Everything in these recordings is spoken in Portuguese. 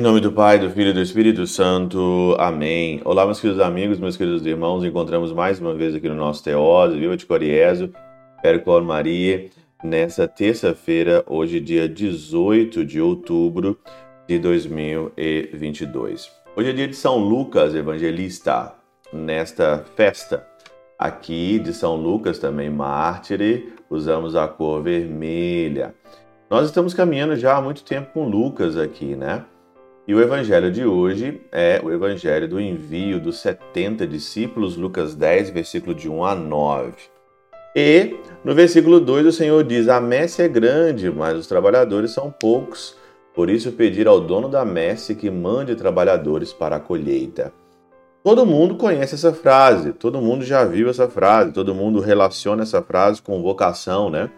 Em nome do Pai, do Filho e do Espírito Santo. Amém. Olá, meus queridos amigos, meus queridos irmãos. Encontramos mais uma vez aqui no nosso Teose. Viva de Coriezo, Percor Maria, nessa terça-feira, hoje, dia 18 de outubro de 2022. Hoje é dia de São Lucas Evangelista, nesta festa aqui de São Lucas, também mártire, usamos a cor vermelha. Nós estamos caminhando já há muito tempo com Lucas aqui, né? E o evangelho de hoje é o evangelho do envio dos 70 discípulos, Lucas 10, versículo de 1 a 9. E no versículo 2 o Senhor diz: A messe é grande, mas os trabalhadores são poucos. Por isso, pedir ao dono da messe que mande trabalhadores para a colheita. Todo mundo conhece essa frase, todo mundo já viu essa frase, todo mundo relaciona essa frase com vocação, né?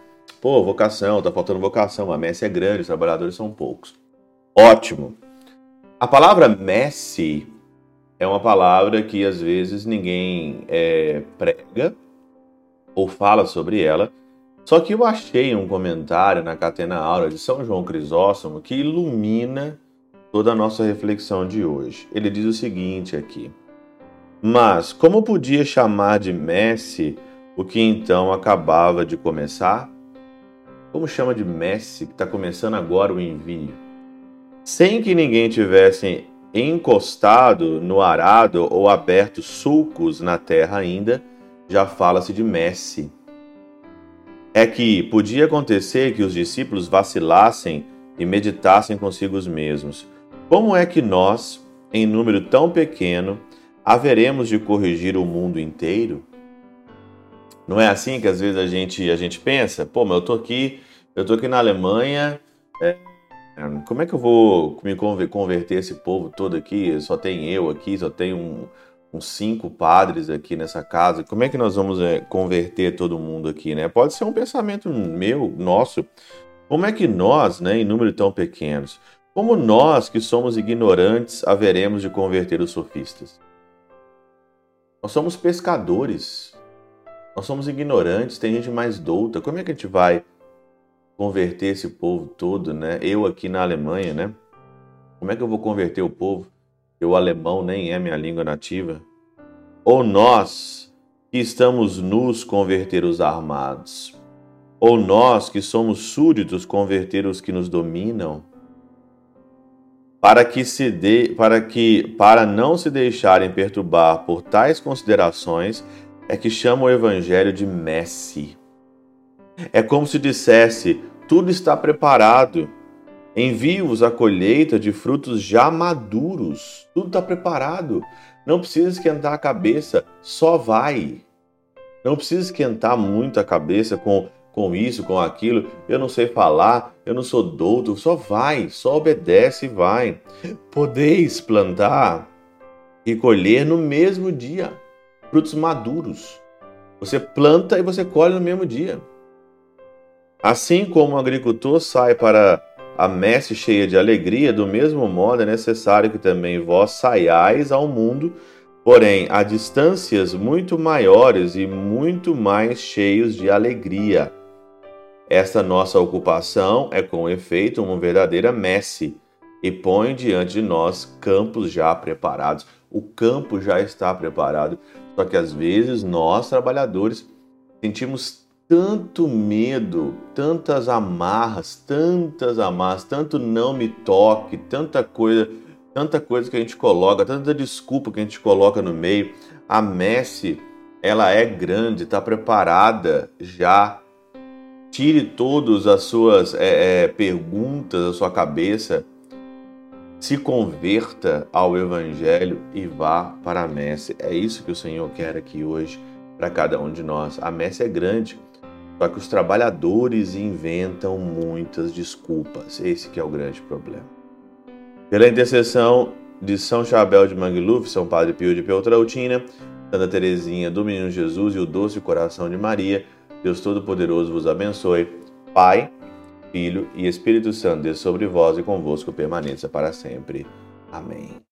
Pô, vocação, tá faltando vocação, a messe é grande, os trabalhadores são poucos. Ótimo! A palavra messe é uma palavra que às vezes ninguém é, prega ou fala sobre ela. Só que eu achei um comentário na Catena Aura de São João Crisóstomo que ilumina toda a nossa reflexão de hoje. Ele diz o seguinte aqui: Mas como podia chamar de messe o que então acabava de começar? Como chama de messe que está começando agora o envio? Sem que ninguém tivesse encostado no arado ou aberto sulcos na terra ainda, já fala-se de messe. É que podia acontecer que os discípulos vacilassem e meditassem consigo mesmos. Como é que nós, em número tão pequeno, haveremos de corrigir o mundo inteiro? Não é assim que às vezes a gente, a gente pensa? Pô, mas eu tô aqui, eu tô aqui na Alemanha, é, como é que eu vou me converter esse povo todo aqui? Só tem eu aqui, só tem um, uns cinco padres aqui nessa casa. Como é que nós vamos é, converter todo mundo aqui, né? Pode ser um pensamento meu, nosso. Como é que nós, né, em número tão pequenos, como nós que somos ignorantes, haveremos de converter os sofistas? Nós somos pescadores. Nós somos ignorantes, tem gente mais douta. Como é que a gente vai converter esse povo todo, né? Eu aqui na Alemanha, né? Como é que eu vou converter o povo? O alemão nem é minha língua nativa. Ou nós que estamos nus converter os armados? Ou nós que somos súditos converter os que nos dominam? Para que se dê, para que para não se deixarem perturbar por tais considerações, é que chama o evangelho de Messi. É como se dissesse: tudo está preparado. Envie-vos a colheita de frutos já maduros. Tudo está preparado. Não precisa esquentar a cabeça, só vai. Não precisa esquentar muito a cabeça com, com isso, com aquilo. Eu não sei falar, eu não sou douto. Só vai, só obedece e vai. Podeis plantar e colher no mesmo dia frutos maduros. Você planta e você colhe no mesmo dia. Assim como o agricultor sai para a messe cheia de alegria, do mesmo modo é necessário que também vós saiais ao mundo, porém a distâncias muito maiores e muito mais cheios de alegria. Esta nossa ocupação é com efeito uma verdadeira messe e põe diante de nós campos já preparados. O campo já está preparado, só que às vezes nós trabalhadores sentimos tanto medo, tantas amarras, tantas amarras, tanto não me toque, tanta coisa, tanta coisa que a gente coloca, tanta desculpa que a gente coloca no meio. A messe, ela é grande, está preparada já. Tire todas as suas é, é, perguntas da sua cabeça, se converta ao Evangelho e vá para a messe. É isso que o Senhor quer aqui hoje para cada um de nós. A messe é grande. Só que os trabalhadores inventam muitas desculpas. Esse que é o grande problema. Pela intercessão de São Chabel de Mangluf, São Padre Pio de Peltrautina, Santa Teresinha do Menino Jesus e o Doce Coração de Maria, Deus Todo-Poderoso vos abençoe. Pai, Filho e Espírito Santo, Deus sobre vós e convosco permaneça para sempre. Amém.